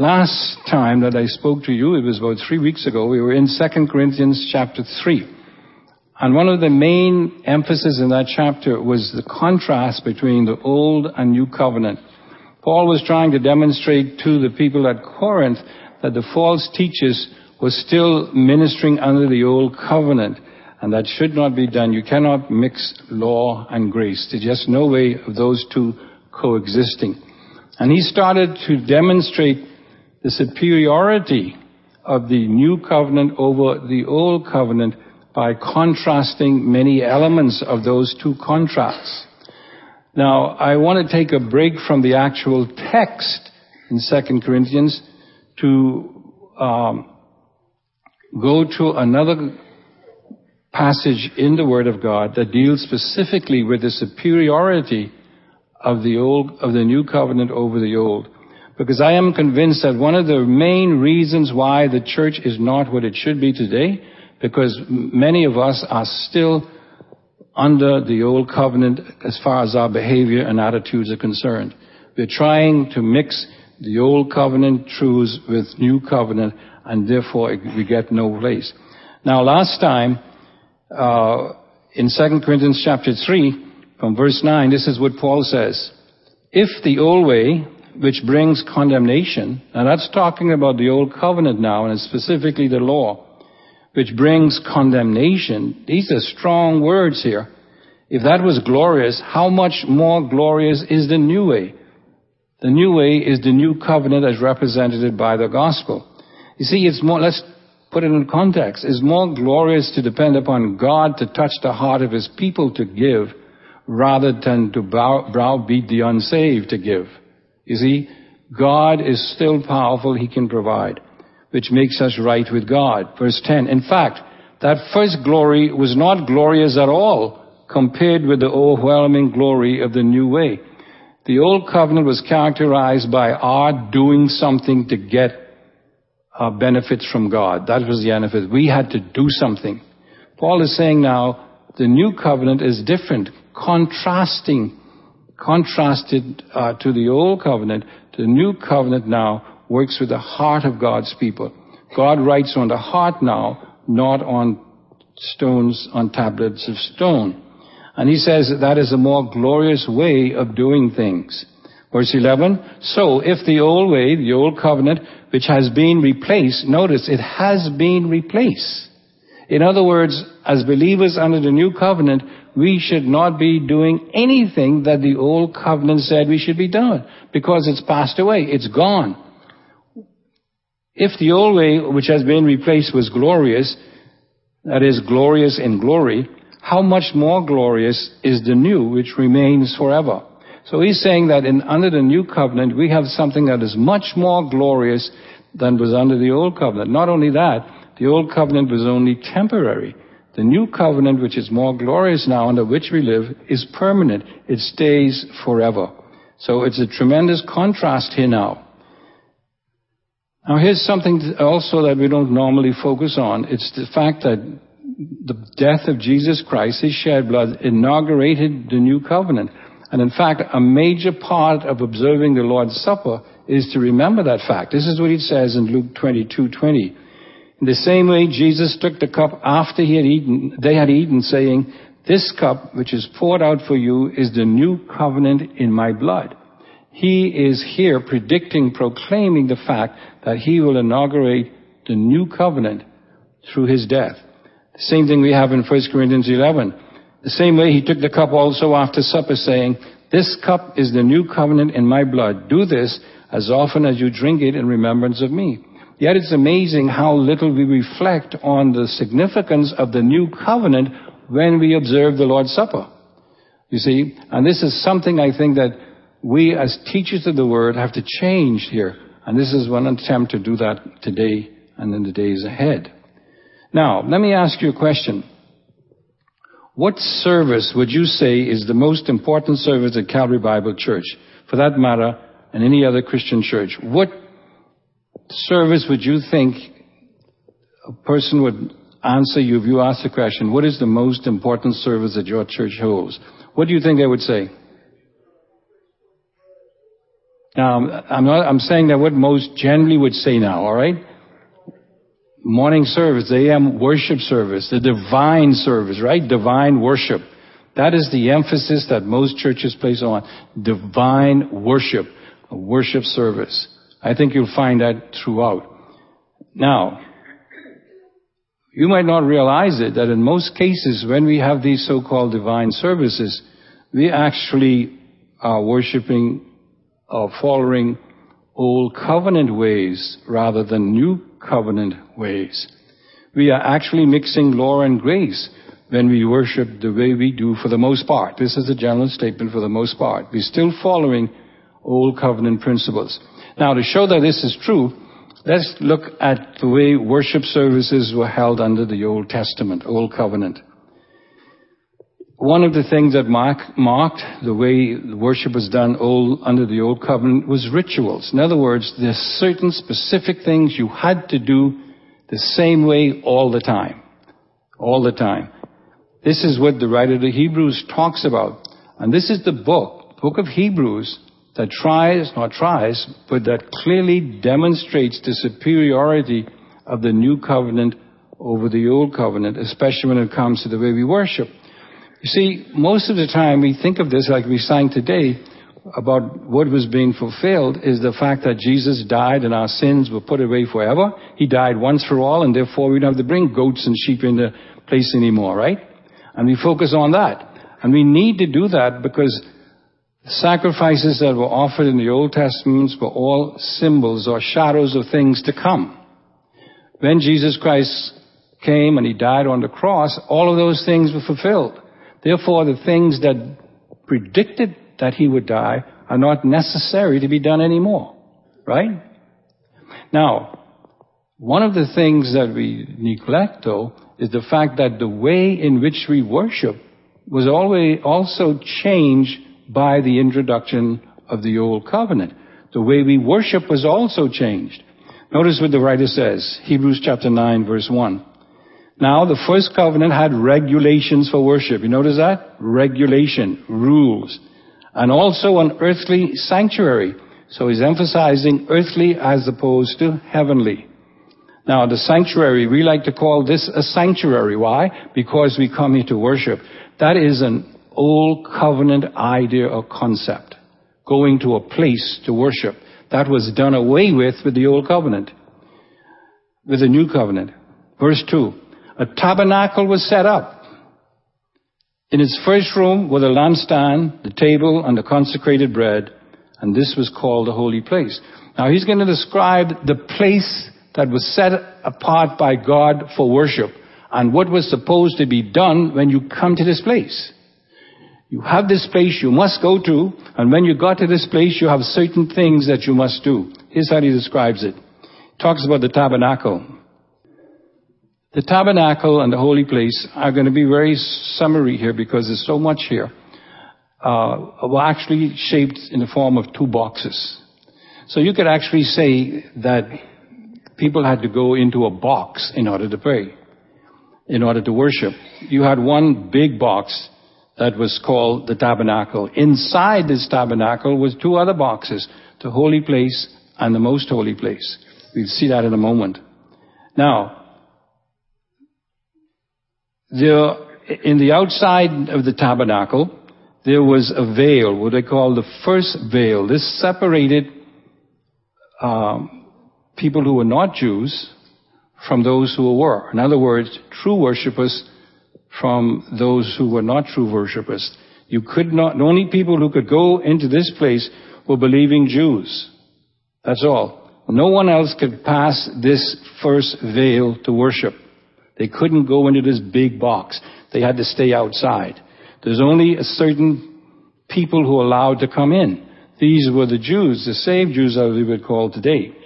last time that I spoke to you, it was about three weeks ago, we were in 2 Corinthians chapter 3. And one of the main emphasis in that chapter was the contrast between the old and new covenant. Paul was trying to demonstrate to the people at Corinth that the false teachers were still ministering under the old covenant, and that should not be done. You cannot mix law and grace. There's just no way of those two coexisting. And he started to demonstrate the superiority of the new covenant over the old covenant by contrasting many elements of those two contracts. Now, I want to take a break from the actual text in 2 Corinthians to um, go to another passage in the Word of God that deals specifically with the superiority of the old, of the new covenant over the old. Because I am convinced that one of the main reasons why the church is not what it should be today, because many of us are still under the old covenant as far as our behavior and attitudes are concerned. We're trying to mix the old covenant truths with new covenant, and therefore we get no place. Now, last time, uh, in 2 Corinthians chapter 3, from verse 9, this is what Paul says. If the old way, which brings condemnation, and that's talking about the old covenant now, and specifically the law, which brings condemnation, these are strong words here. If that was glorious, how much more glorious is the new way? The new way is the new covenant as represented by the gospel. You see, it's more, let's put it in context. It's more glorious to depend upon God to touch the heart of his people to give rather than to browbeat the unsaved to give. You see, God is still powerful. He can provide, which makes us right with God. Verse 10. In fact, that first glory was not glorious at all compared with the overwhelming glory of the new way. The old covenant was characterized by our doing something to get our benefits from God. That was the benefit. We had to do something. Paul is saying now, the new covenant is different, contrasting, contrasted uh, to the old covenant. The new covenant now works with the heart of God's people. God writes on the heart now, not on stones, on tablets of stone. And he says that, that is a more glorious way of doing things. Verse 11, so if the old way, the old covenant, which has been replaced, notice it has been replaced. In other words, as believers under the new covenant, we should not be doing anything that the old covenant said we should be doing because it's passed away. It's gone. If the old way, which has been replaced, was glorious, that is glorious in glory, how much more glorious is the new, which remains forever? So he's saying that in, under the new covenant, we have something that is much more glorious than was under the old covenant. Not only that, the old covenant was only temporary. The new covenant, which is more glorious now, under which we live, is permanent. It stays forever. So it's a tremendous contrast here now. Now here's something also that we don't normally focus on. It's the fact that the death of Jesus Christ, his shed blood, inaugurated the new covenant. And in fact, a major part of observing the Lord's Supper is to remember that fact. This is what he says in Luke 22, 20. The same way, Jesus took the cup after he had eaten, they had eaten, saying, This cup, which is poured out for you, is the new covenant in my blood. He is here predicting, proclaiming the fact that he will inaugurate the new covenant through his death. The same thing we have in 1 Corinthians 11. The same way he took the cup also after supper saying, this cup is the new covenant in my blood. Do this as often as you drink it in remembrance of me. Yet it's amazing how little we reflect on the significance of the new covenant when we observe the Lord's Supper. You see, and this is something I think that we as teachers of the Word have to change here. And this is one attempt to do that today and in the days ahead. Now, let me ask you a question. What service would you say is the most important service at Calvary Bible Church? For that matter, and any other Christian church. What service would you think a person would answer you if you asked the question, what is the most important service that your church holds? What do you think they would say? Now, I'm not, I'm saying that what most generally would say now, alright? Morning service, AM worship service, the divine service, right? Divine worship. That is the emphasis that most churches place on. Divine worship. A worship service. I think you'll find that throughout. Now, you might not realize it that in most cases when we have these so-called divine services, we actually are worshiping or following old covenant ways rather than new covenant ways. We are actually mixing law and grace when we worship the way we do for the most part. This is a general statement for the most part. We're still following old covenant principles. Now to show that this is true, let's look at the way worship services were held under the Old Testament, Old Covenant. One of the things that mark, marked the way worship was done old, under the Old Covenant was rituals. In other words, there's certain specific things you had to do the same way all the time. All the time. This is what the writer of the Hebrews talks about. And this is the book, book of Hebrews, that tries, not tries, but that clearly demonstrates the superiority of the new covenant over the old covenant, especially when it comes to the way we worship. You see, most of the time we think of this like we sang today about what was being fulfilled is the fact that Jesus died and our sins were put away forever. He died once for all and therefore we don't have to bring goats and sheep into place anymore, right? And we focus on that. And we need to do that because sacrifices that were offered in the Old Testament were all symbols or shadows of things to come. When Jesus Christ came and he died on the cross, all of those things were fulfilled. Therefore, the things that predicted that he would die are not necessary to be done anymore. Right? Now, one of the things that we neglect, though, is the fact that the way in which we worship was always also changed by the introduction of the Old Covenant. The way we worship was also changed. Notice what the writer says, Hebrews chapter 9 verse 1. Now, the first covenant had regulations for worship. You notice that? Regulation, rules. And also an earthly sanctuary. So he's emphasizing earthly as opposed to heavenly. Now, the sanctuary, we like to call this a sanctuary. Why? Because we come here to worship. That is an old covenant idea or concept. Going to a place to worship. That was done away with with the old covenant. With the new covenant. Verse 2. A tabernacle was set up. In its first room were the lampstand, the table, and the consecrated bread, and this was called the holy place. Now he's going to describe the place that was set apart by God for worship and what was supposed to be done when you come to this place. You have this place you must go to, and when you got to this place, you have certain things that you must do. Here's how he describes it. He talks about the tabernacle. The tabernacle and the holy place are going to be very summary here because there's so much here. Uh, were actually shaped in the form of two boxes. So you could actually say that people had to go into a box in order to pray, in order to worship. You had one big box that was called the tabernacle. Inside this tabernacle was two other boxes, the holy place and the most holy place. We'll see that in a moment. Now, there, in the outside of the tabernacle, there was a veil, what they call the first veil. This separated um, people who were not Jews from those who were. In other words, true worshippers from those who were not true worshippers. You could not, the only people who could go into this place were believing Jews. That's all. No one else could pass this first veil to worship. They couldn't go into this big box. They had to stay outside. There's only a certain people who allowed to come in. These were the Jews, the saved Jews as we would call today.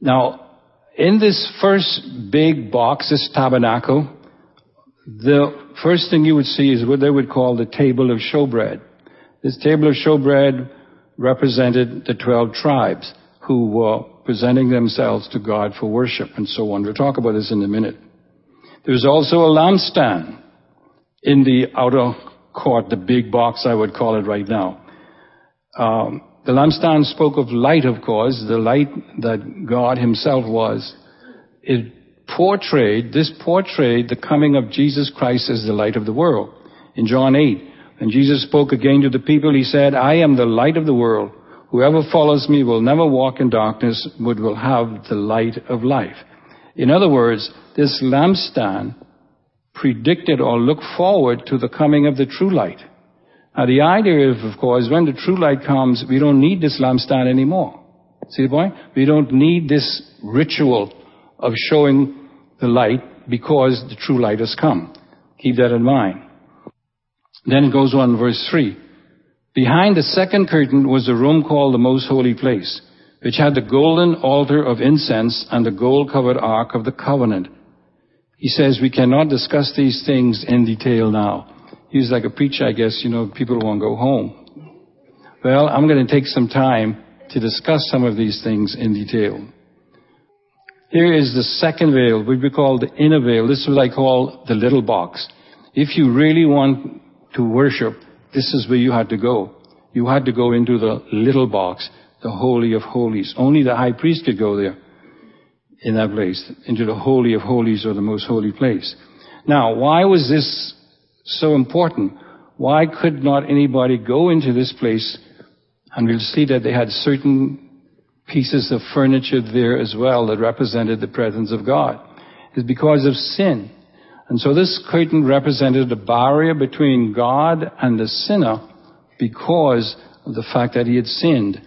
Now, in this first big box, this tabernacle, the first thing you would see is what they would call the table of showbread. This table of showbread represented the 12 tribes who were presenting themselves to God for worship and so on. We'll talk about this in a minute. There was also a lampstand in the outer court, the big box I would call it right now. Um, The lampstand spoke of light, of course, the light that God himself was. It portrayed, this portrayed the coming of Jesus Christ as the light of the world. In John 8, when Jesus spoke again to the people, he said, I am the light of the world. Whoever follows me will never walk in darkness, but will have the light of life. In other words, this lampstand predicted or looked forward to the coming of the true light. Now the idea is, of course, when the true light comes, we don't need this lampstand anymore. See the point? We don't need this ritual of showing the light because the true light has come. Keep that in mind. Then it goes on, verse 3. Behind the second curtain was a room called the most holy place, which had the golden altar of incense and the gold covered ark of the covenant. He says we cannot discuss these things in detail now. He's like a preacher, I guess, you know, people want to go home. Well, I'm going to take some time to discuss some of these things in detail. Here is the second veil, which we call the inner veil. This is what I call the little box. If you really want to worship, this is where you had to go. You had to go into the little box, the Holy of Holies. Only the high priest could go there in that place, into the Holy of Holies or the most holy place. Now, why was this so important? Why could not anybody go into this place? And we'll see that they had certain pieces of furniture there as well that represented the presence of God. It's because of sin. And so this curtain represented a barrier between God and the sinner because of the fact that he had sinned.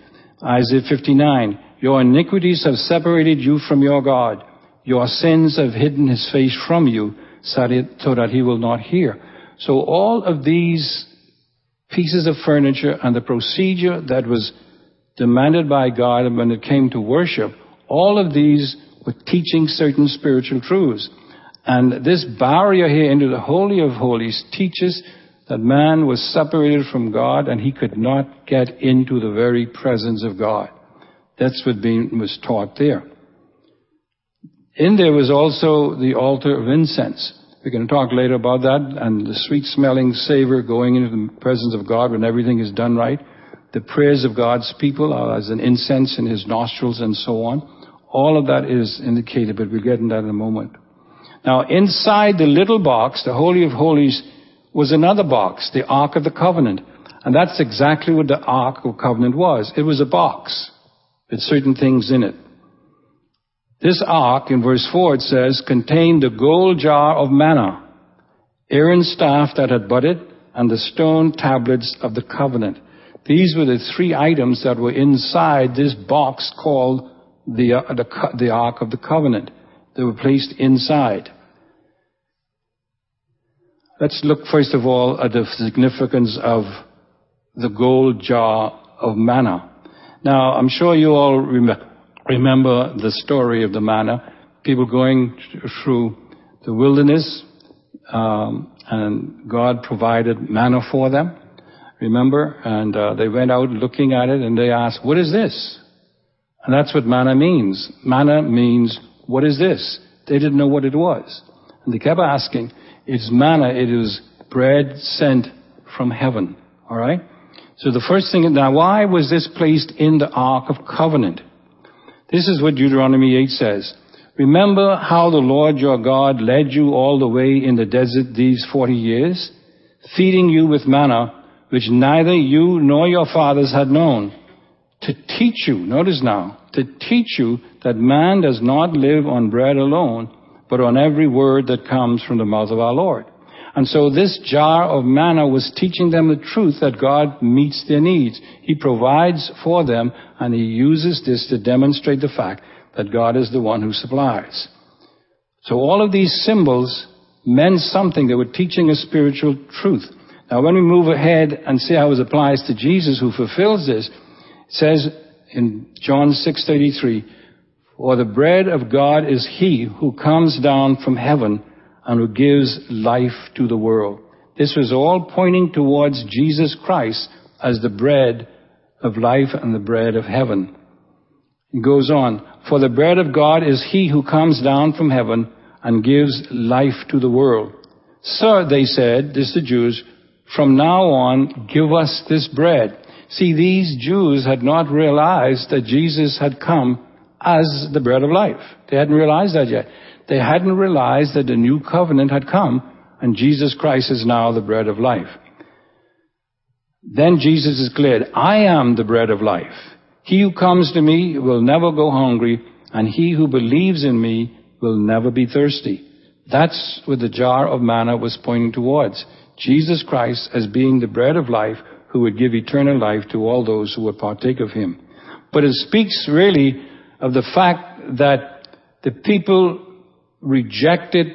Isaiah 59, your iniquities have separated you from your God. Your sins have hidden his face from you so that he will not hear. So all of these pieces of furniture and the procedure that was demanded by God when it came to worship, all of these were teaching certain spiritual truths. And this barrier here into the Holy of Holies teaches that man was separated from God and he could not get into the very presence of God. That's what being, was taught there. In there was also the altar of incense. We're going to talk later about that and the sweet smelling savor going into the presence of God when everything is done right. The prayers of God's people are as an incense in his nostrils and so on. All of that is indicated, but we'll get into that in a moment. Now, inside the little box, the Holy of Holies, was another box, the Ark of the Covenant. And that's exactly what the Ark of Covenant was. It was a box with certain things in it. This ark, in verse 4, it says, contained the gold jar of manna, Aaron's staff that had budded, and the stone tablets of the covenant. These were the three items that were inside this box called the, uh, the, the Ark of the Covenant. They were placed inside. Let's look first of all at the significance of the gold jar of manna. Now, I'm sure you all rem- remember the story of the manna. People going through the wilderness, um, and God provided manna for them. Remember? And uh, they went out looking at it, and they asked, "What is this?" And that's what manna means. Manna means what is this? They didn't know what it was. And they kept asking, it's manna, it is bread sent from heaven. Alright? So the first thing, now why was this placed in the Ark of Covenant? This is what Deuteronomy 8 says. Remember how the Lord your God led you all the way in the desert these 40 years, feeding you with manna, which neither you nor your fathers had known, to teach you, notice now, to teach you that man does not live on bread alone, but on every word that comes from the mouth of our Lord. And so this jar of manna was teaching them the truth that God meets their needs. He provides for them and he uses this to demonstrate the fact that God is the one who supplies. So all of these symbols meant something. They were teaching a spiritual truth. Now when we move ahead and see how it applies to Jesus who fulfills this, it says in John 6:33, "For the bread of God is he who comes down from heaven and who gives life to the world." This was all pointing towards Jesus Christ as the bread of life and the bread of heaven. He goes on, "For the bread of God is he who comes down from heaven and gives life to the world." Sir, they said, this is the Jews, from now on, give us this bread. See, these Jews had not realized that Jesus had come as the bread of life. They hadn't realized that yet. They hadn't realized that the new covenant had come and Jesus Christ is now the bread of life. Then Jesus declared, I am the bread of life. He who comes to me will never go hungry, and he who believes in me will never be thirsty. That's what the jar of manna was pointing towards. Jesus Christ as being the bread of life who would give eternal life to all those who would partake of him. But it speaks really of the fact that the people rejected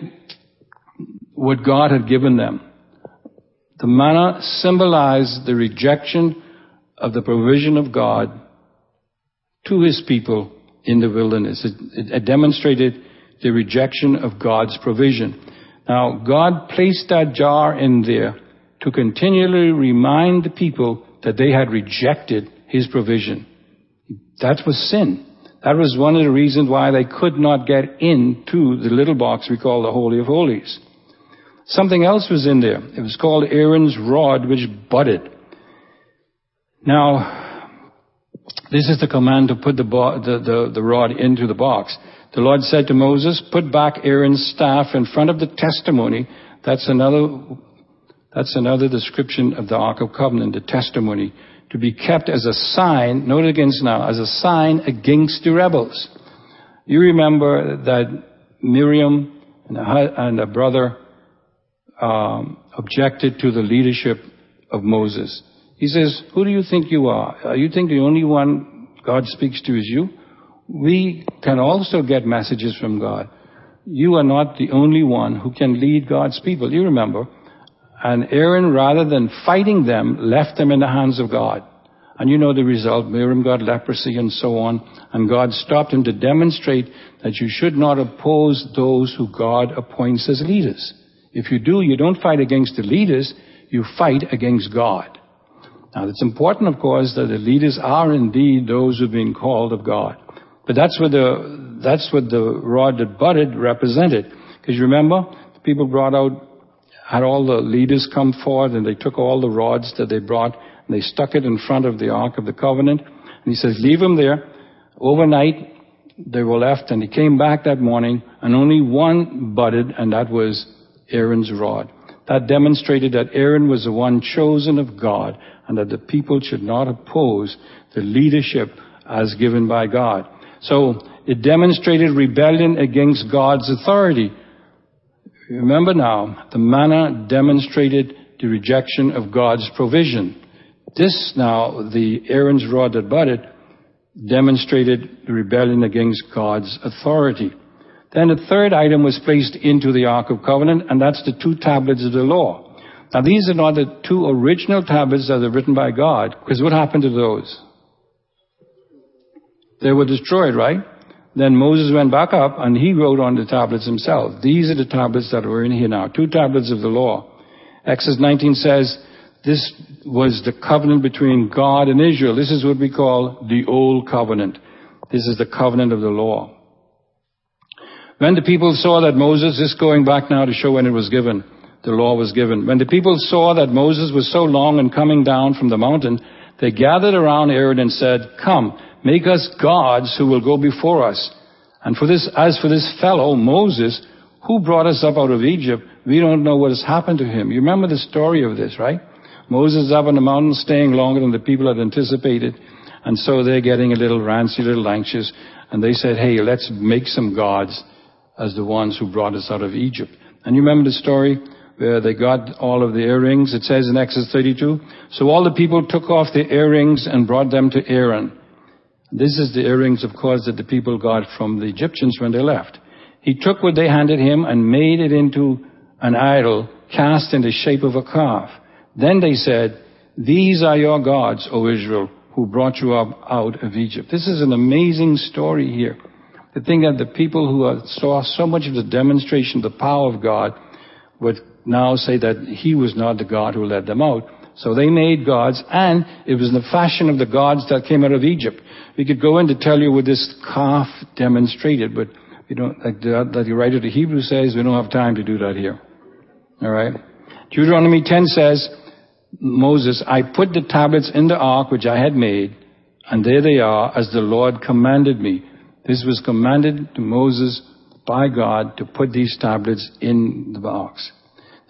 what God had given them. The manna symbolized the rejection of the provision of God to his people in the wilderness. It, it, demonstrated the rejection of God's provision. Now, God placed that jar in there to continually remind the people that they had rejected his provision. That was sin. That was one of the reasons why they could not get into the little box we call the Holy of Holies. Something else was in there. It was called Aaron's rod, which budded. Now, this is the command to put the, bo- the, the, the rod into the box. The Lord said to Moses, put back Aaron's staff in front of the testimony. That's another, that's another description of the Ark of Covenant, the testimony, to be kept as a sign, note against now, as a sign against the rebels. You remember that Miriam and a, and a brother um, objected to the leadership of Moses. He says, Who do you think you are? You think the only one God speaks to is you? We can also get messages from God. You are not the only one who can lead God's people. You remember. And Aaron, rather than fighting them, left them in the hands of God. And you know the result. Miriam got leprosy and so on. And God stopped him to demonstrate that you should not oppose those who God appoints as leaders. If you do, you don't fight against the leaders, you fight against God. Now, it's important, of course, that the leaders are indeed those who've been called of God. But that's what the, that's what the rod that budded represented. Because you remember, the people brought out, had all the leaders come forward and they took all the rods that they brought and they stuck it in front of the Ark of the Covenant. And he says, leave them there. Overnight, they were left and he came back that morning and only one budded and that was Aaron's rod. That demonstrated that Aaron was the one chosen of God and that the people should not oppose the leadership as given by God. So it demonstrated rebellion against God's authority. Remember now, the manna demonstrated the rejection of God's provision. This now, the Aaron's rod that budded, demonstrated the rebellion against God's authority. Then the third item was placed into the Ark of Covenant, and that's the two tablets of the law. Now these are not the two original tablets that are written by God, because what happened to those? They were destroyed, right? Then Moses went back up and he wrote on the tablets himself. These are the tablets that were in here now. Two tablets of the law. Exodus 19 says, this was the covenant between God and Israel. This is what we call the Old Covenant. This is the covenant of the law. When the people saw that Moses, is going back now to show when it was given, the law was given. When the people saw that Moses was so long in coming down from the mountain, they gathered around Aaron and said, Come, make us gods who will go before us. And for this, as for this fellow, Moses, who brought us up out of Egypt, we don't know what has happened to him. You remember the story of this, right? Moses is up on the mountain staying longer than the people had anticipated. And so they're getting a little rancy, a little anxious. And they said, hey, let's make some gods as the ones who brought us out of Egypt. And you remember the story where they got all of the earrings? It says in Exodus 32. So all the people took off the earrings and brought them to Aaron. This is the earrings, of course, that the people got from the Egyptians when they left. He took what they handed him and made it into an idol cast in the shape of a calf. Then they said, These are your gods, O Israel, who brought you up out of Egypt. This is an amazing story here. The thing that the people who saw so much of the demonstration of the power of God would now say that he was not the God who led them out. So they made gods, and it was the fashion of the gods that came out of Egypt. We could go in to tell you what this calf demonstrated, but we don't, like the, like the writer of the Hebrews says, we don't have time to do that here. Alright? Deuteronomy 10 says, Moses, I put the tablets in the ark which I had made, and there they are, as the Lord commanded me. This was commanded to Moses by God to put these tablets in the box.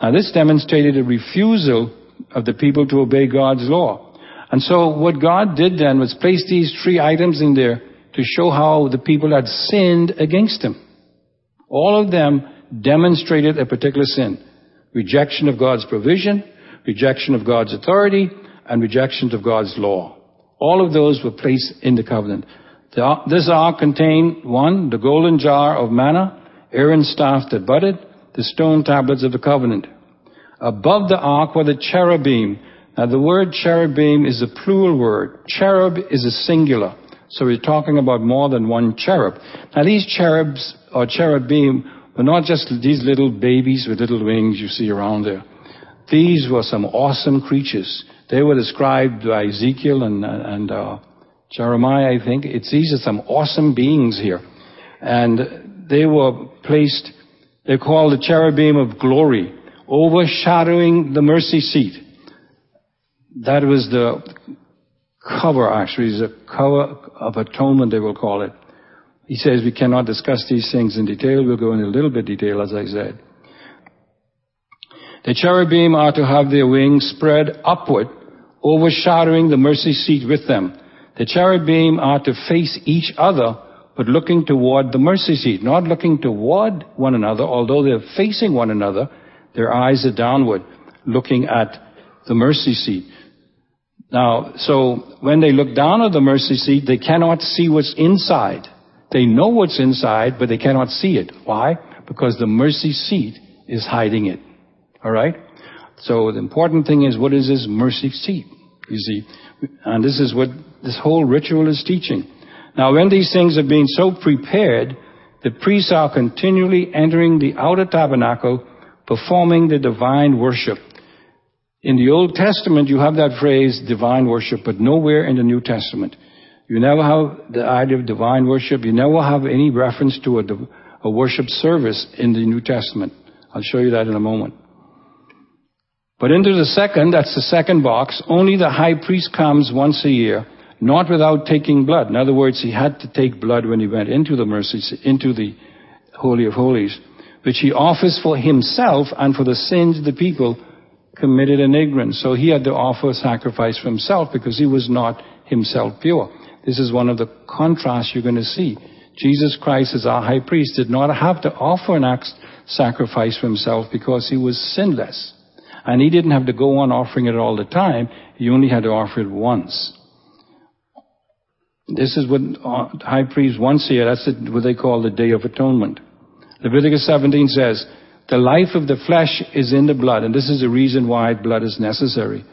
Now this demonstrated a refusal of the people to obey God's law. And so what God did then was place these three items in there to show how the people had sinned against Him. All of them demonstrated a particular sin. Rejection of God's provision, rejection of God's authority, and rejection of God's law. All of those were placed in the covenant. This ark contained one, the golden jar of manna, Aaron's staff that budded, the stone tablets of the covenant. Above the ark were the cherubim. Now the word cherubim is a plural word. Cherub is a singular. So we're talking about more than one cherub. Now these cherubs or cherubim were not just these little babies with little wings you see around there. These were some awesome creatures. They were described by Ezekiel and, and uh, Jeremiah, I think. It's, these are some awesome beings here. And they were placed, they're called the cherubim of glory, overshadowing the mercy seat. That was the cover, actually, the cover of atonement, they will call it. He says we cannot discuss these things in detail. We'll go into a little bit detail, as I said. The cherubim are to have their wings spread upward, overshadowing the mercy seat with them. The cherubim are to face each other, but looking toward the mercy seat, not looking toward one another, although they're facing one another, their eyes are downward, looking at the mercy seat. Now, so when they look down at the mercy seat, they cannot see what's inside. They know what's inside, but they cannot see it. Why? Because the mercy seat is hiding it. Alright? So the important thing is what is this mercy seat? You see? And this is what this whole ritual is teaching. Now when these things are being so prepared, the priests are continually entering the outer tabernacle, performing the divine worship. In the Old Testament, you have that phrase, divine worship, but nowhere in the New Testament. You never have the idea of divine worship. You never have any reference to a, a worship service in the New Testament. I'll show you that in a moment. But into the second, that's the second box, only the high priest comes once a year, not without taking blood. In other words, he had to take blood when he went into the mercy, into the Holy of Holies, which he offers for himself and for the sins of the people committed in ignorance. So he had to offer a sacrifice for himself because he was not himself pure. This is one of the contrasts you're going to see. Jesus Christ as our high priest did not have to offer an act sacrifice for himself because he was sinless. And he didn't have to go on offering it all the time. He only had to offer it once. This is what high priest once year, that's what they call the Day of Atonement. Leviticus 17 says, the life of the flesh is in the blood, and this is the reason why blood is necessary.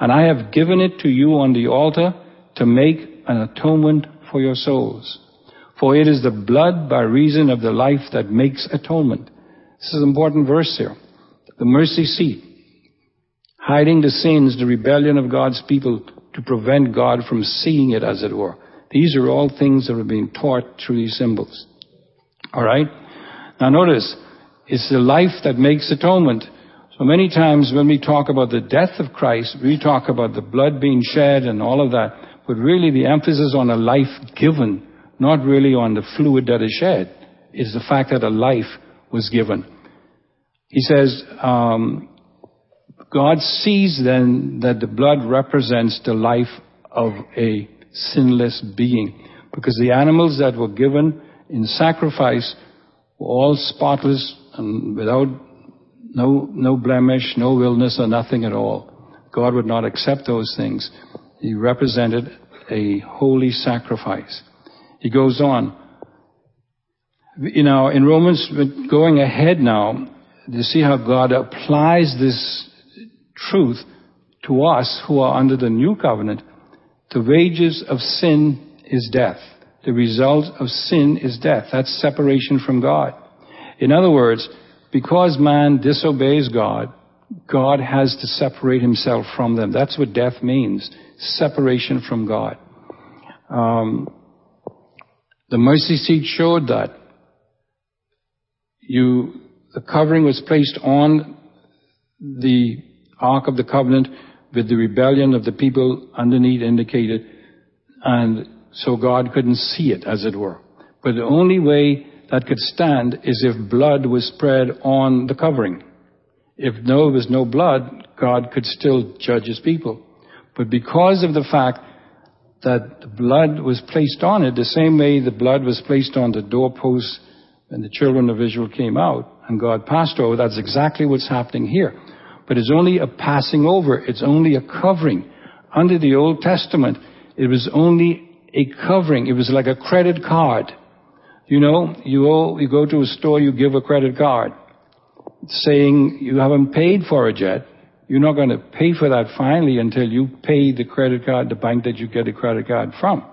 And I have given it to you on the altar to make an atonement for your souls. For it is the blood by reason of the life that makes atonement. This is an important verse here. The mercy seat. Hiding the sins, the rebellion of God's people to prevent God from seeing it as it were. These are all things that are being taught through these symbols. Alright? Now notice, it's the life that makes atonement. So many times when we talk about the death of Christ, we talk about the blood being shed and all of that, but really the emphasis on a life given, not really on the fluid that is shed, is the fact that a life was given. He says, um, God sees then that the blood represents the life of a sinless being, because the animals that were given in sacrifice all spotless, and without no, no blemish, no illness, or nothing at all. God would not accept those things. He represented a holy sacrifice. He goes on. You know, in Romans, going ahead now, you see how God applies this truth to us who are under the new covenant. The wages of sin is death. The result of sin is death. That's separation from God. In other words, because man disobeys God, God has to separate himself from them. That's what death means. Separation from God. Um, the mercy seat showed that. You, the covering was placed on the Ark of the Covenant with the rebellion of the people underneath indicated, and so God couldn't see it, as it were. But the only way that could stand is if blood was spread on the covering. If no, there was no blood, God could still judge his people. But because of the fact that the blood was placed on it, the same way the blood was placed on the doorposts when the children of Israel came out and God passed over, that's exactly what's happening here. But it's only a passing over. It's only a covering. Under the Old Testament, it was only a covering. It was like a credit card. You know, you, owe, you go to a store, you give a credit card saying you haven't paid for it yet. You're not going to pay for that finally until you pay the credit card, the bank that you get a credit card from.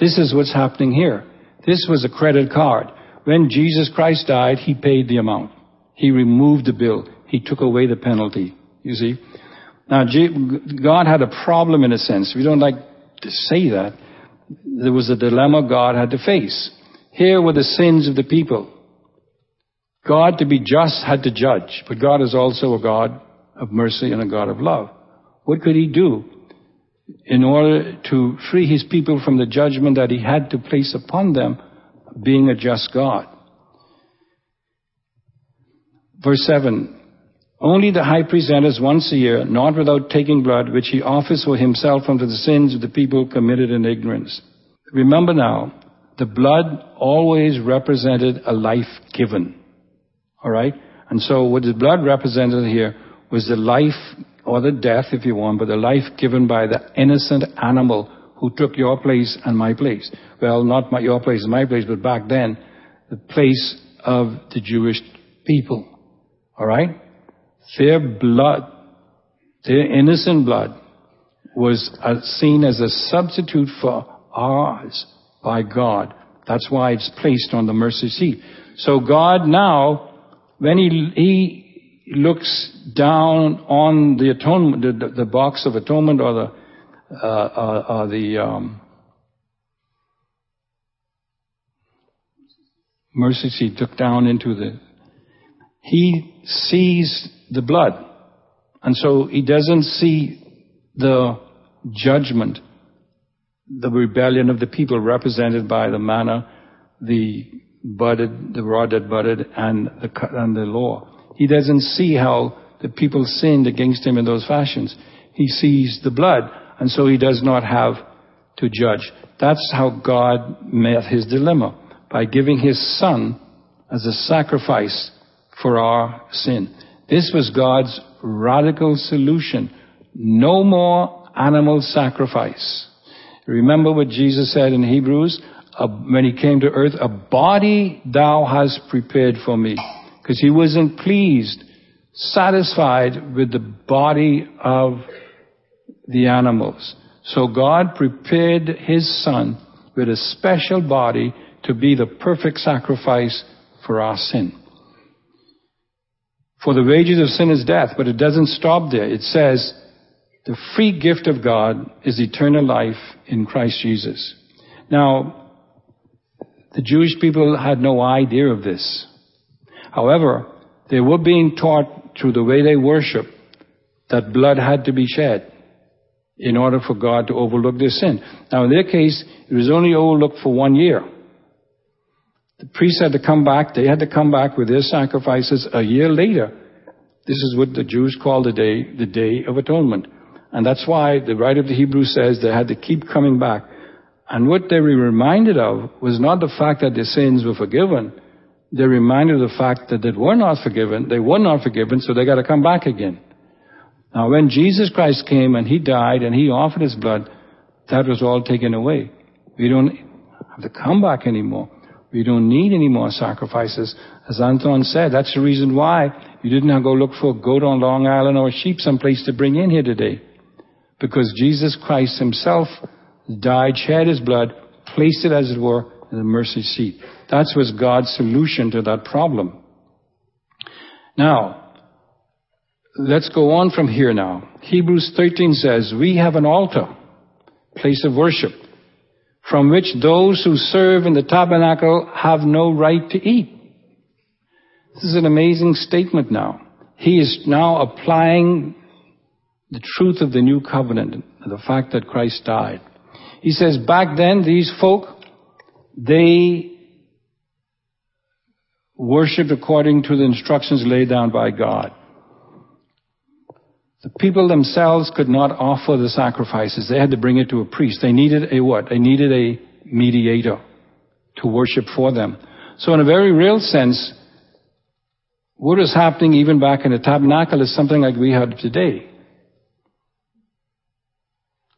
This is what's happening here. This was a credit card. When Jesus Christ died, He paid the amount. He removed the bill. He took away the penalty. You see? Now, God had a problem in a sense. We don't like to say that. There was a dilemma God had to face. Here were the sins of the people. God, to be just, had to judge, but God is also a God of mercy and a God of love. What could He do in order to free His people from the judgment that He had to place upon them, being a just God? Verse 7 Only the high priest enters once a year, not without taking blood, which he offers for himself unto the sins of the people committed in ignorance. Remember now, the blood always represented a life given. Alright? And so what the blood represented here was the life, or the death if you want, but the life given by the innocent animal who took your place and my place. Well, not my, your place and my place, but back then, the place of the Jewish people. Alright? Their blood, their innocent blood, was seen as a substitute for ours by God. That's why it's placed on the mercy seat. So God now when he, he looks down on the atonement, the, the, box of atonement or the, uh, uh, uh, the um, mercy seat, look down into the, he sees the blood. And so he doesn't see the judgment, the rebellion of the people represented by the manna, the budded, the rod that budded, and the, and the law. He doesn't see how the people sinned against him in those fashions. He sees the blood, and so he does not have to judge. That's how God met his dilemma, by giving his son as a sacrifice for our sin. This was God's radical solution. No more animal sacrifice. Remember what Jesus said in Hebrews? when he came to earth, a body thou hast prepared for me. Because he wasn't pleased, satisfied with the body of the animals. So God prepared his son with a special body to be the perfect sacrifice for our sin. For the wages of sin is death, but it doesn't stop there. It says, the free gift of God is eternal life in Christ Jesus. Now, the Jewish people had no idea of this. However, they were being taught through the way they worship that blood had to be shed in order for God to overlook their sin. Now, in their case, it was only overlooked for one year. The priests had to come back, they had to come back with their sacrifices a year later. This is what the Jews call the day, the Day of Atonement. And that's why the writer of the Hebrews says they had to keep coming back. And what they were reminded of was not the fact that their sins were forgiven. They were reminded of the fact that they were not forgiven. They were not forgiven, so they got to come back again. Now, when Jesus Christ came and He died and He offered His blood, that was all taken away. We don't have to come back anymore. We don't need any more sacrifices. As Anton said, that's the reason why you didn't have to go look for a goat on Long Island or a sheep someplace to bring in here today. Because Jesus Christ Himself died, shed his blood, placed it as it were in the mercy seat. That was God's solution to that problem. Now, let's go on from here now. Hebrews 13 says, we have an altar, place of worship, from which those who serve in the tabernacle have no right to eat. This is an amazing statement now. He is now applying the truth of the new covenant, the fact that Christ died. He says back then these folk, they worshipped according to the instructions laid down by God. The people themselves could not offer the sacrifices. They had to bring it to a priest. They needed a what? They needed a mediator to worship for them. So in a very real sense, what was happening even back in the tabernacle is something like we have today.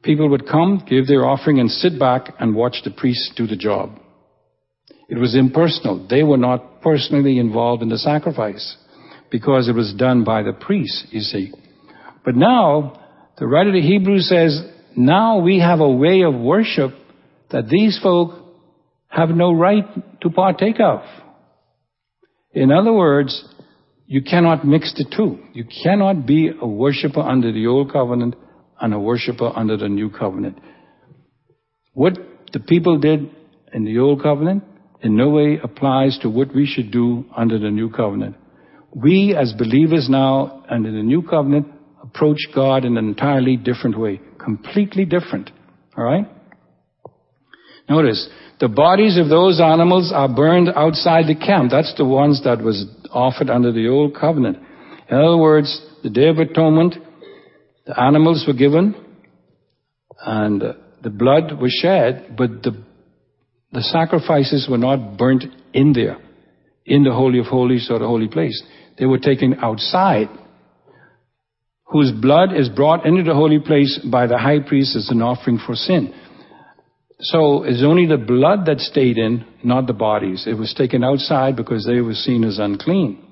People would come, give their offering, and sit back and watch the priest do the job. It was impersonal. They were not personally involved in the sacrifice because it was done by the priest, you see. But now, the writer of Hebrews says, now we have a way of worship that these folk have no right to partake of. In other words, you cannot mix the two. You cannot be a worshiper under the old covenant and a worshiper under the new covenant. What the people did in the old covenant in no way applies to what we should do under the new covenant. We as believers now under the new covenant approach God in an entirely different way. Completely different. Alright? Notice, the bodies of those animals are burned outside the camp. That's the ones that was offered under the old covenant. In other words, the Day of Atonement the animals were given and uh, the blood was shed, but the, the sacrifices were not burnt in there, in the Holy of Holies or the holy place. They were taken outside, whose blood is brought into the holy place by the high priest as an offering for sin. So it's only the blood that stayed in, not the bodies. It was taken outside because they were seen as unclean.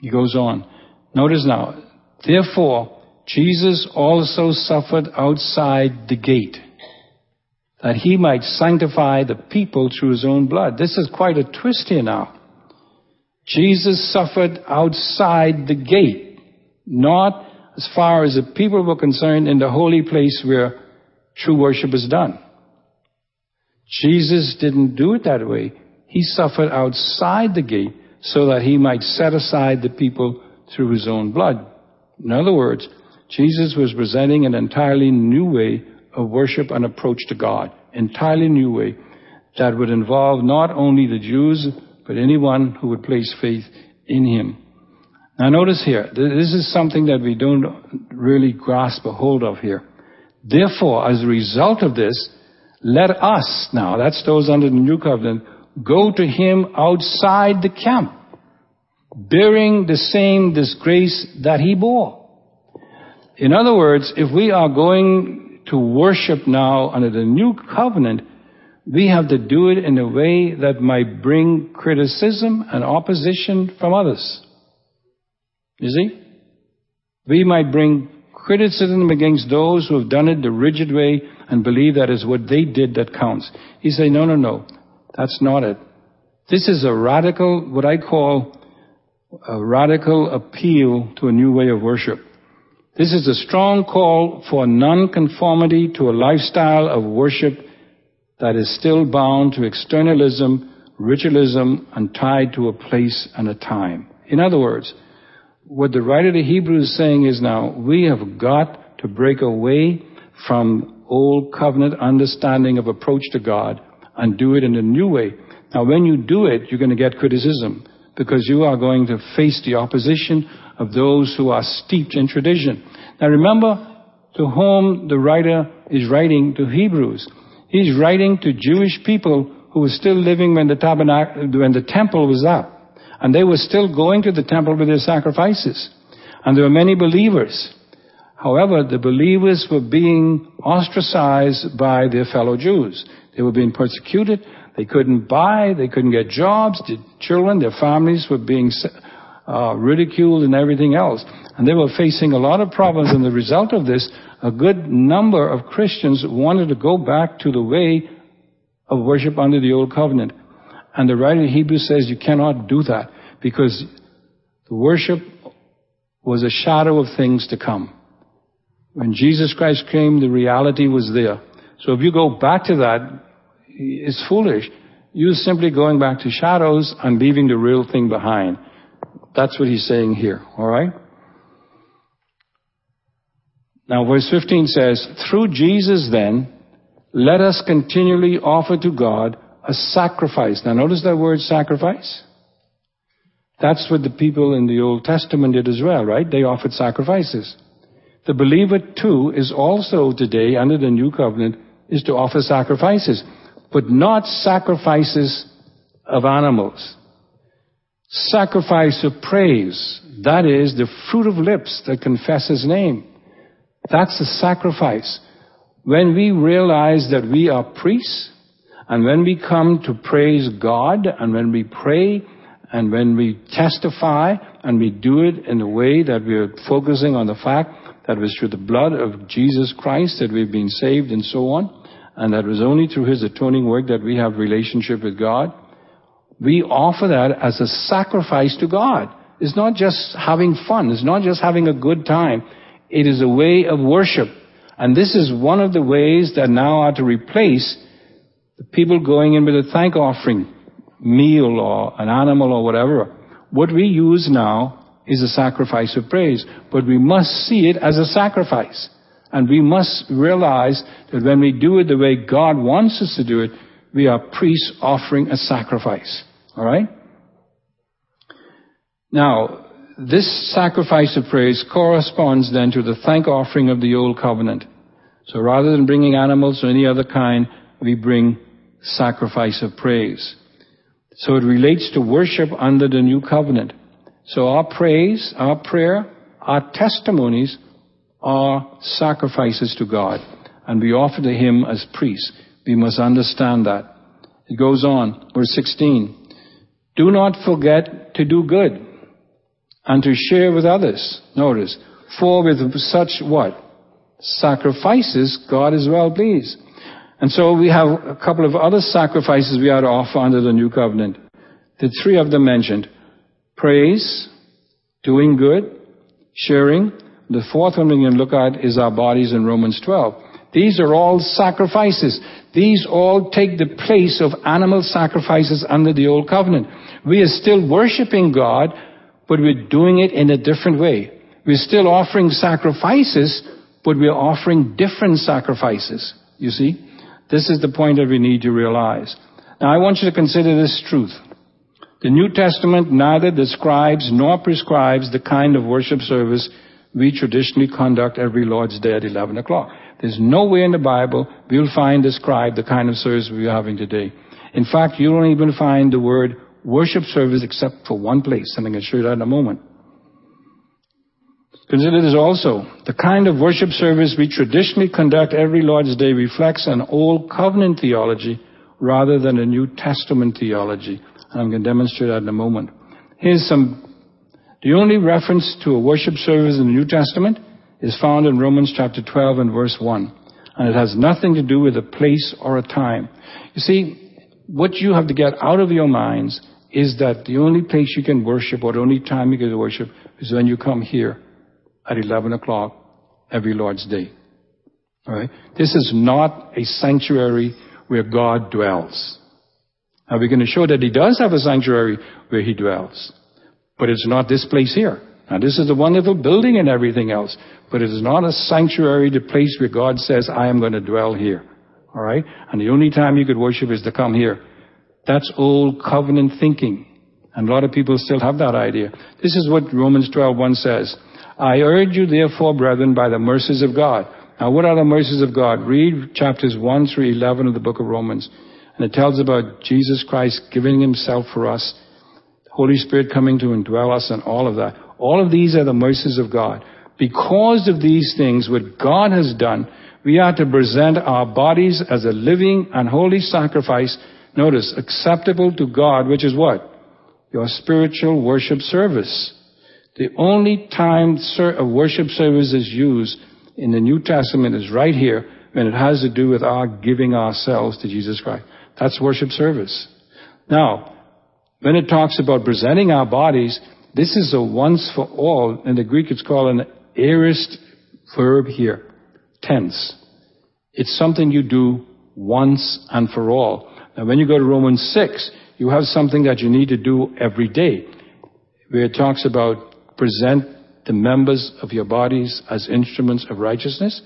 He goes on. Notice now, therefore, Jesus also suffered outside the gate, that he might sanctify the people through his own blood. This is quite a twist here now. Jesus suffered outside the gate, not as far as the people were concerned in the holy place where true worship is done. Jesus didn't do it that way. He suffered outside the gate so that he might set aside the people through his own blood. In other words, Jesus was presenting an entirely new way of worship and approach to God. Entirely new way that would involve not only the Jews, but anyone who would place faith in him. Now notice here, this is something that we don't really grasp a hold of here. Therefore, as a result of this, let us now, that's those under the new covenant, go to him outside the camp bearing the same disgrace that he bore. In other words, if we are going to worship now under the new covenant, we have to do it in a way that might bring criticism and opposition from others. You see? We might bring criticism against those who have done it the rigid way and believe that is what they did that counts. He say, no, no, no. That's not it. This is a radical, what I call a radical appeal to a new way of worship. This is a strong call for nonconformity to a lifestyle of worship that is still bound to externalism, ritualism, and tied to a place and a time. In other words, what the writer of the Hebrews is saying is now, we have got to break away from old covenant understanding of approach to God and do it in a new way. Now when you do it, you're going to get criticism because you are going to face the opposition of those who are steeped in tradition. Now remember to whom the writer is writing to Hebrews. He's writing to Jewish people who were still living when the tabernacle, when the temple was up. And they were still going to the temple with their sacrifices. And there were many believers. However, the believers were being ostracized by their fellow Jews. They were being persecuted. They couldn't buy, they couldn't get jobs, the children, their families were being uh, ridiculed and everything else. And they were facing a lot of problems, and the result of this, a good number of Christians wanted to go back to the way of worship under the Old Covenant. And the writer of Hebrews says you cannot do that because the worship was a shadow of things to come. When Jesus Christ came, the reality was there. So if you go back to that, it's foolish. You're simply going back to shadows and leaving the real thing behind. That's what he's saying here, alright? Now, verse 15 says, Through Jesus, then, let us continually offer to God a sacrifice. Now, notice that word sacrifice. That's what the people in the Old Testament did as well, right? They offered sacrifices. The believer, too, is also today, under the new covenant, is to offer sacrifices, but not sacrifices of animals. Sacrifice of praise. That is the fruit of lips that confess His name. That's the sacrifice. When we realize that we are priests, and when we come to praise God, and when we pray, and when we testify, and we do it in a way that we are focusing on the fact that it was through the blood of Jesus Christ that we've been saved and so on, and that it was only through His atoning work that we have relationship with God, we offer that as a sacrifice to God. It's not just having fun. It's not just having a good time. It is a way of worship. And this is one of the ways that now are to replace the people going in with a thank offering meal or an animal or whatever. What we use now is a sacrifice of praise, but we must see it as a sacrifice. And we must realize that when we do it the way God wants us to do it, we are priests offering a sacrifice. Alright? Now, this sacrifice of praise corresponds then to the thank offering of the old covenant. So rather than bringing animals or any other kind, we bring sacrifice of praise. So it relates to worship under the new covenant. So our praise, our prayer, our testimonies are sacrifices to God. And we offer to Him as priests. We must understand that. It goes on, verse 16. Do not forget to do good and to share with others. Notice, for with such what? Sacrifices, God is well pleased. And so we have a couple of other sacrifices we are to offer under the new covenant. The three of them mentioned. Praise, doing good, sharing. The fourth one we can look at is our bodies in Romans 12. These are all sacrifices. These all take the place of animal sacrifices under the old covenant. We are still worshiping God, but we're doing it in a different way. We're still offering sacrifices, but we're offering different sacrifices. You see? This is the point that we need to realize. Now I want you to consider this truth. The New Testament neither describes nor prescribes the kind of worship service we traditionally conduct every Lord's Day at 11 o'clock. There's nowhere in the Bible we'll find described the kind of service we're having today. In fact, you don't even find the word worship service except for one place, and I'm going to show you that in a moment. Consider this also. The kind of worship service we traditionally conduct every Lord's Day reflects an old covenant theology rather than a New Testament theology. And I'm going to demonstrate that in a moment. Here's some, the only reference to a worship service in the New Testament is found in Romans chapter 12 and verse 1. And it has nothing to do with a place or a time. You see, what you have to get out of your minds is that the only place you can worship or the only time you can worship is when you come here at 11 o'clock every Lord's Day. Alright? This is not a sanctuary where God dwells. Now we're going to show that He does have a sanctuary where He dwells. But it's not this place here. Now this is a wonderful building and everything else, but it is not a sanctuary, the place where God says, I am going to dwell here. Alright? And the only time you could worship is to come here. That's old covenant thinking. And a lot of people still have that idea. This is what Romans 12.1 says. I urge you therefore, brethren, by the mercies of God. Now what are the mercies of God? Read chapters 1 through 11 of the book of Romans. And it tells about Jesus Christ giving himself for us, the Holy Spirit coming to indwell us and all of that. All of these are the mercies of God. Because of these things, what God has done, we are to present our bodies as a living and holy sacrifice Notice, acceptable to God, which is what? Your spiritual worship service. The only time a worship service is used in the New Testament is right here when it has to do with our giving ourselves to Jesus Christ. That's worship service. Now, when it talks about presenting our bodies, this is a once for all. In the Greek, it's called an aorist verb here, tense. It's something you do once and for all. Now, when you go to Romans 6, you have something that you need to do every day, where it talks about present the members of your bodies as instruments of righteousness.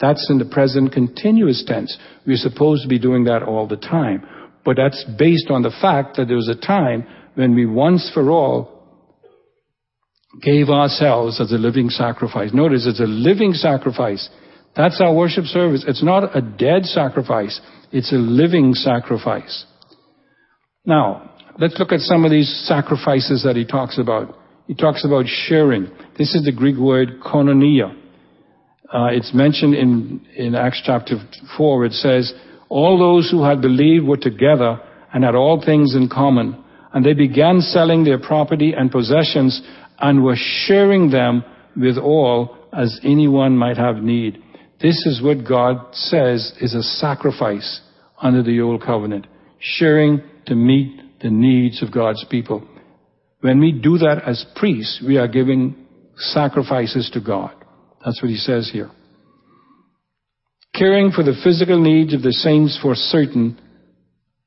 That's in the present continuous tense. We're supposed to be doing that all the time. But that's based on the fact that there was a time when we once for all gave ourselves as a living sacrifice. Notice it's a living sacrifice. That's our worship service. It's not a dead sacrifice. It's a living sacrifice. Now, let's look at some of these sacrifices that he talks about. He talks about sharing. This is the Greek word koinonia. Uh, it's mentioned in, in Acts chapter 4. It says, All those who had believed were together and had all things in common. And they began selling their property and possessions and were sharing them with all as anyone might have need. This is what God says is a sacrifice under the old covenant. Sharing to meet the needs of God's people. When we do that as priests, we are giving sacrifices to God. That's what he says here. Caring for the physical needs of the saints for certain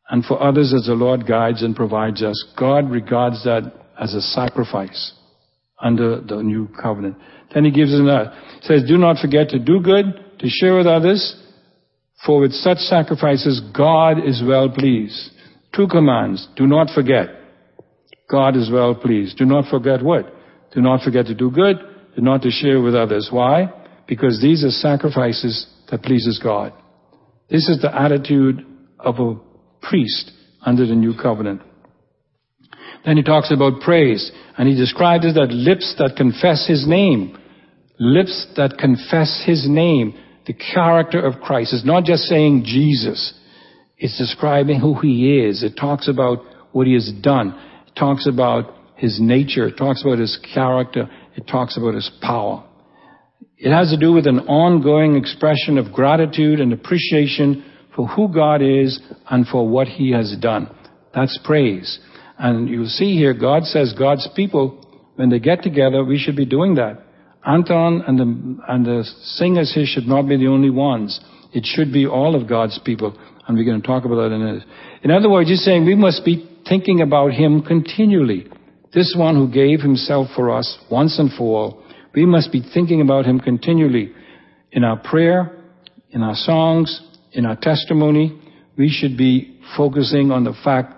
and for others as the Lord guides and provides us. God regards that as a sacrifice under the new covenant. Then he gives us another. He says, do not forget to do good, to share with others, for with such sacrifices God is well pleased. Two commands. Do not forget. God is well pleased. Do not forget what? Do not forget to do good. Do not to share with others. Why? Because these are sacrifices that pleases God. This is the attitude of a priest under the new covenant. Then he talks about praise, and he describes it as lips that confess his name. Lips that confess his name. The character of Christ. It's not just saying Jesus. It's describing who he is. It talks about what he has done. It talks about his nature. It talks about his character. It talks about his power. It has to do with an ongoing expression of gratitude and appreciation for who God is and for what he has done. That's praise. And you'll see here, God says God's people, when they get together, we should be doing that. Anton and the, and the singers here should not be the only ones. It should be all of God's people. And we're going to talk about that in a minute. In other words, he's saying we must be thinking about Him continually. This one who gave Himself for us once and for all. We must be thinking about Him continually. In our prayer, in our songs, in our testimony, we should be focusing on the fact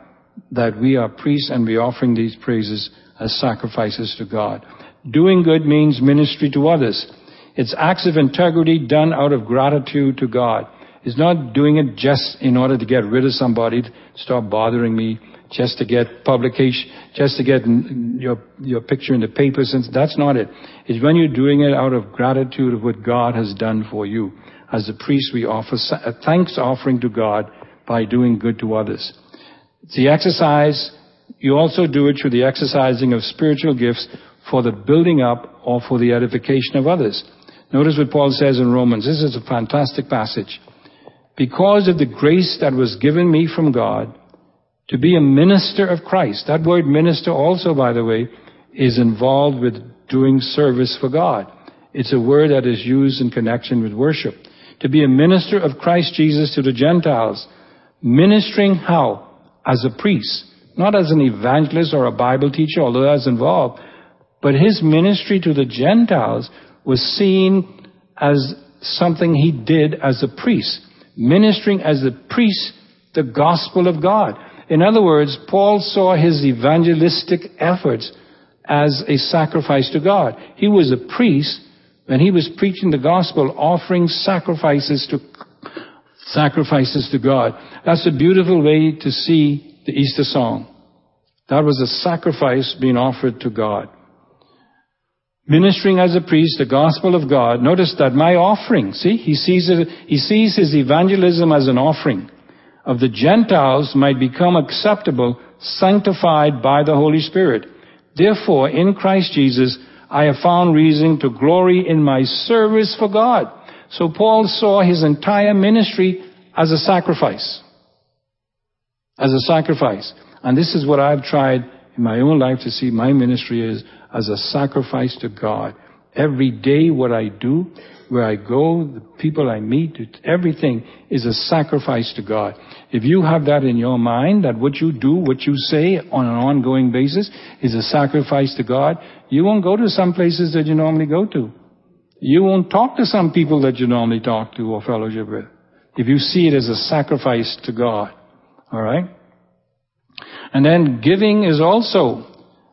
that we are priests and we're offering these praises as sacrifices to God. Doing good means ministry to others. It's acts of integrity done out of gratitude to God. It's not doing it just in order to get rid of somebody, stop bothering me, just to get publication, just to get your, your picture in the papers. That's not it. It's when you're doing it out of gratitude of what God has done for you. As a priest, we offer a thanks offering to God by doing good to others. It's the exercise, you also do it through the exercising of spiritual gifts for the building up or for the edification of others. Notice what Paul says in Romans. This is a fantastic passage. Because of the grace that was given me from God to be a minister of Christ. That word minister also, by the way, is involved with doing service for God. It's a word that is used in connection with worship. To be a minister of Christ Jesus to the Gentiles. Ministering how? As a priest, not as an evangelist or a Bible teacher, although that's involved, but his ministry to the Gentiles was seen as something he did as a priest, ministering as a priest the gospel of God. In other words, Paul saw his evangelistic efforts as a sacrifice to God. He was a priest when he was preaching the gospel, offering sacrifices to sacrifices to God. That's a beautiful way to see the Easter song. That was a sacrifice being offered to God. Ministering as a priest, the gospel of God. Notice that my offering, see, he sees it, he sees his evangelism as an offering of the Gentiles might become acceptable, sanctified by the Holy Spirit. Therefore, in Christ Jesus, I have found reason to glory in my service for God. So Paul saw his entire ministry as a sacrifice. As a sacrifice. And this is what I've tried in my own life to see my ministry is as a sacrifice to God. every day what I do, where I go, the people I meet, everything is a sacrifice to God. If you have that in your mind, that what you do, what you say on an ongoing basis is a sacrifice to God, you won't go to some places that you normally go to. You won't talk to some people that you normally talk to or fellowship with. If you see it as a sacrifice to God. Alright? And then giving is also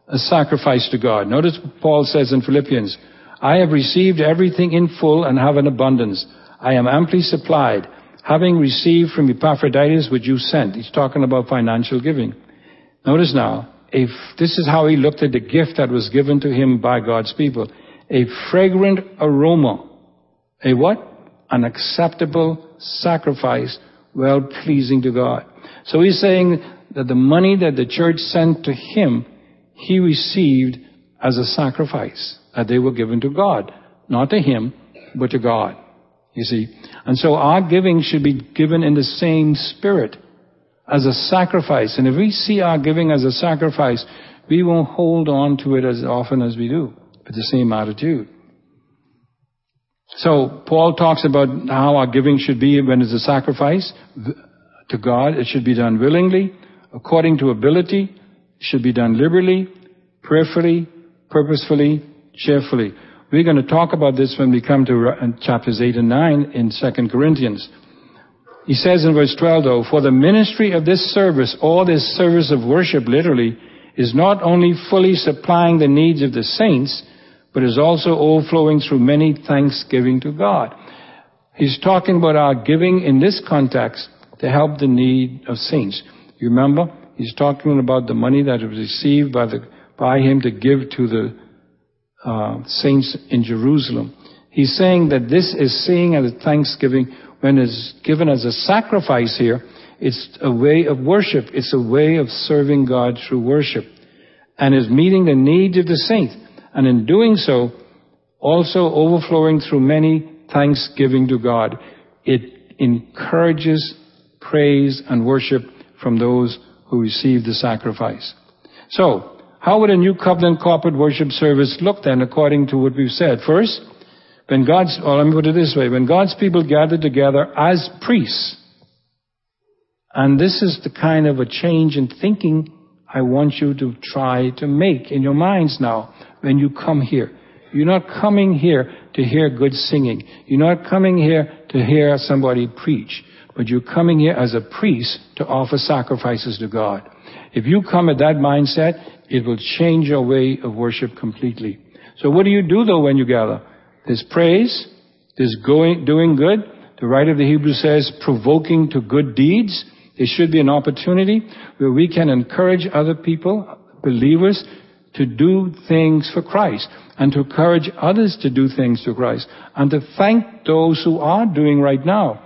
a sacrifice to God. Notice Paul says in Philippians, I have received everything in full and have an abundance. I am amply supplied, having received from Epaphroditus what you sent. He's talking about financial giving. Notice now, if this is how he looked at the gift that was given to him by God's people. A fragrant aroma. A what? An acceptable sacrifice, well pleasing to God. So he's saying that the money that the church sent to him, he received as a sacrifice that they were given to God. Not to him, but to God. You see? And so our giving should be given in the same spirit as a sacrifice. And if we see our giving as a sacrifice, we won't hold on to it as often as we do with the same attitude. So Paul talks about how our giving should be when it's a sacrifice to God. It should be done willingly, according to ability. It should be done liberally, prayerfully, purposefully, cheerfully. We're going to talk about this when we come to chapters 8 and 9 in 2 Corinthians. He says in verse 12 though, for the ministry of this service, or this service of worship literally, is not only fully supplying the needs of the saints, but is also overflowing through many thanksgiving to God. He's talking about our giving in this context to help the need of saints. You remember? He's talking about the money that was received by the, by him to give to the uh, saints in Jerusalem. He's saying that this is seeing as a thanksgiving when it's given as a sacrifice here. It's a way of worship. It's a way of serving God through worship and is meeting the needs of the saints. And in doing so, also overflowing through many thanksgiving to God. It encourages praise and worship from those who receive the sacrifice. So, how would a new covenant corporate worship service look then according to what we've said? First, when God's, or let me put it this way, when God's people gather together as priests, and this is the kind of a change in thinking I want you to try to make in your minds now when you come here. You're not coming here to hear good singing. You're not coming here to hear somebody preach. But you're coming here as a priest to offer sacrifices to God. If you come at that mindset, it will change your way of worship completely. So what do you do though when you gather? There's praise, there's going, doing good. The writer of the Hebrew says provoking to good deeds. There should be an opportunity where we can encourage other people, believers, to do things for Christ and to encourage others to do things for Christ and to thank those who are doing right now.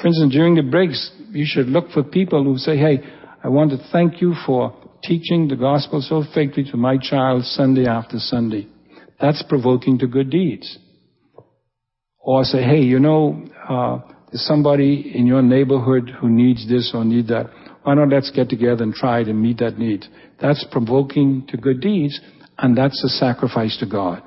For instance, during the breaks, you should look for people who say, hey, I want to thank you for teaching the gospel so faithfully to my child Sunday after Sunday. That's provoking to good deeds. Or say, hey, you know, uh, somebody in your neighborhood who needs this or need that. Why not let's get together and try to meet that need? That's provoking to good deeds, and that's a sacrifice to God.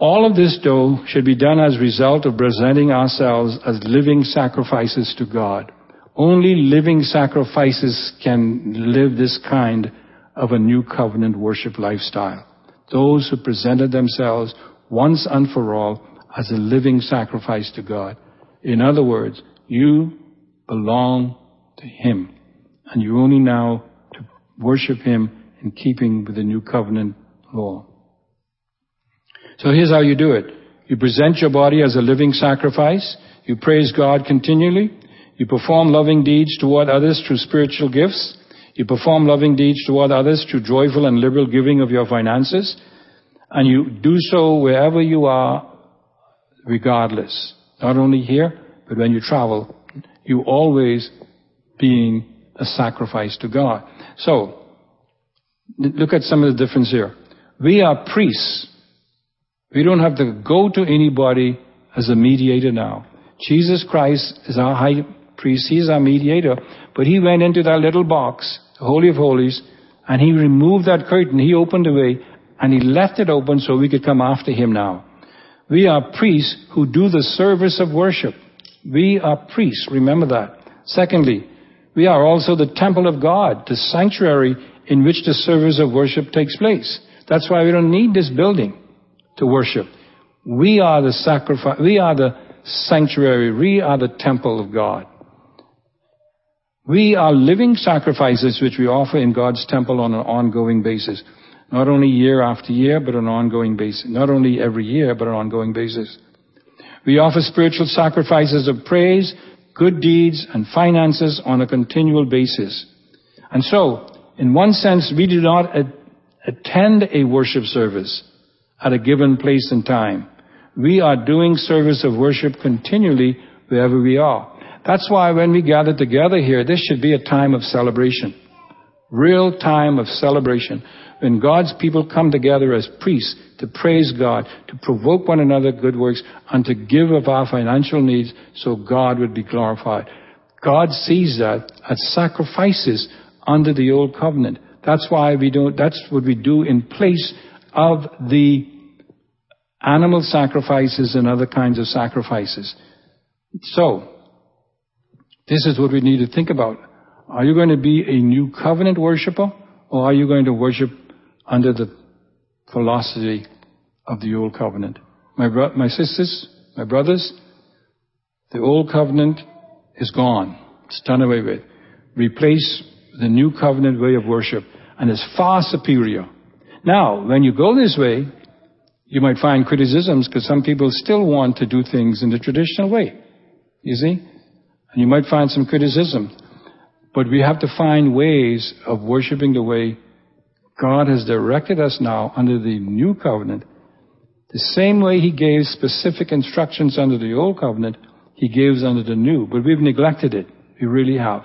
All of this, though, should be done as a result of presenting ourselves as living sacrifices to God. Only living sacrifices can live this kind of a new covenant worship lifestyle. Those who presented themselves once and for all as a living sacrifice to God. In other words, you belong to Him. And you only now to worship Him in keeping with the new covenant law. So here's how you do it. You present your body as a living sacrifice. You praise God continually. You perform loving deeds toward others through spiritual gifts. You perform loving deeds toward others through joyful and liberal giving of your finances. And you do so wherever you are, regardless. Not only here, but when you travel, you always being a sacrifice to God. So, look at some of the difference here. We are priests. We don't have to go to anybody as a mediator now. Jesus Christ is our high priest. He's our mediator. But he went into that little box, the Holy of Holies, and he removed that curtain. He opened the way, and he left it open so we could come after him now. We are priests who do the service of worship. We are priests, remember that. Secondly, we are also the temple of God, the sanctuary in which the service of worship takes place. That's why we don't need this building to worship. We are the sacrifice, we are the sanctuary, we are the temple of God. We are living sacrifices which we offer in God's temple on an ongoing basis. Not only year after year, but on an ongoing basis. Not only every year, but on an ongoing basis. We offer spiritual sacrifices of praise, good deeds, and finances on a continual basis. And so, in one sense, we do not attend a worship service at a given place and time. We are doing service of worship continually wherever we are. That's why when we gather together here, this should be a time of celebration. Real time of celebration. When God's people come together as priests to praise God, to provoke one another good works, and to give of our financial needs so God would be glorified. God sees that as sacrifices under the old covenant. That's why we don't, that's what we do in place of the animal sacrifices and other kinds of sacrifices. So, this is what we need to think about. Are you going to be a new covenant worshiper or are you going to worship under the philosophy of the old covenant? My, bro- my sisters, my brothers, the old covenant is gone. It's done away with. Replace the new covenant way of worship and is far superior. Now, when you go this way, you might find criticisms because some people still want to do things in the traditional way. You see? And you might find some criticism. But we have to find ways of worshiping the way God has directed us now under the new covenant. The same way He gave specific instructions under the old covenant, He gives under the new. But we've neglected it. We really have.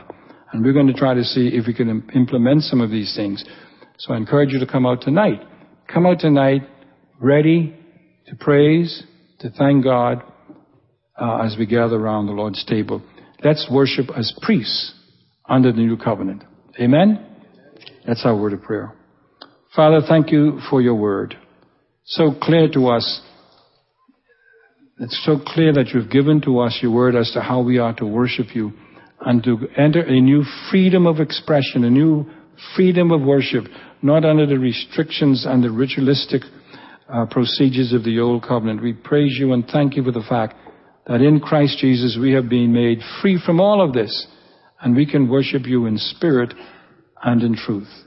And we're going to try to see if we can im- implement some of these things. So I encourage you to come out tonight. Come out tonight ready to praise, to thank God uh, as we gather around the Lord's table. Let's worship as priests under the new covenant. Amen? That's our word of prayer. Father, thank you for your word. So clear to us. It's so clear that you've given to us your word as to how we are to worship you and to enter a new freedom of expression, a new freedom of worship, not under the restrictions and the ritualistic uh, procedures of the old covenant. We praise you and thank you for the fact that in Christ Jesus we have been made free from all of this and we can worship you in spirit and in truth.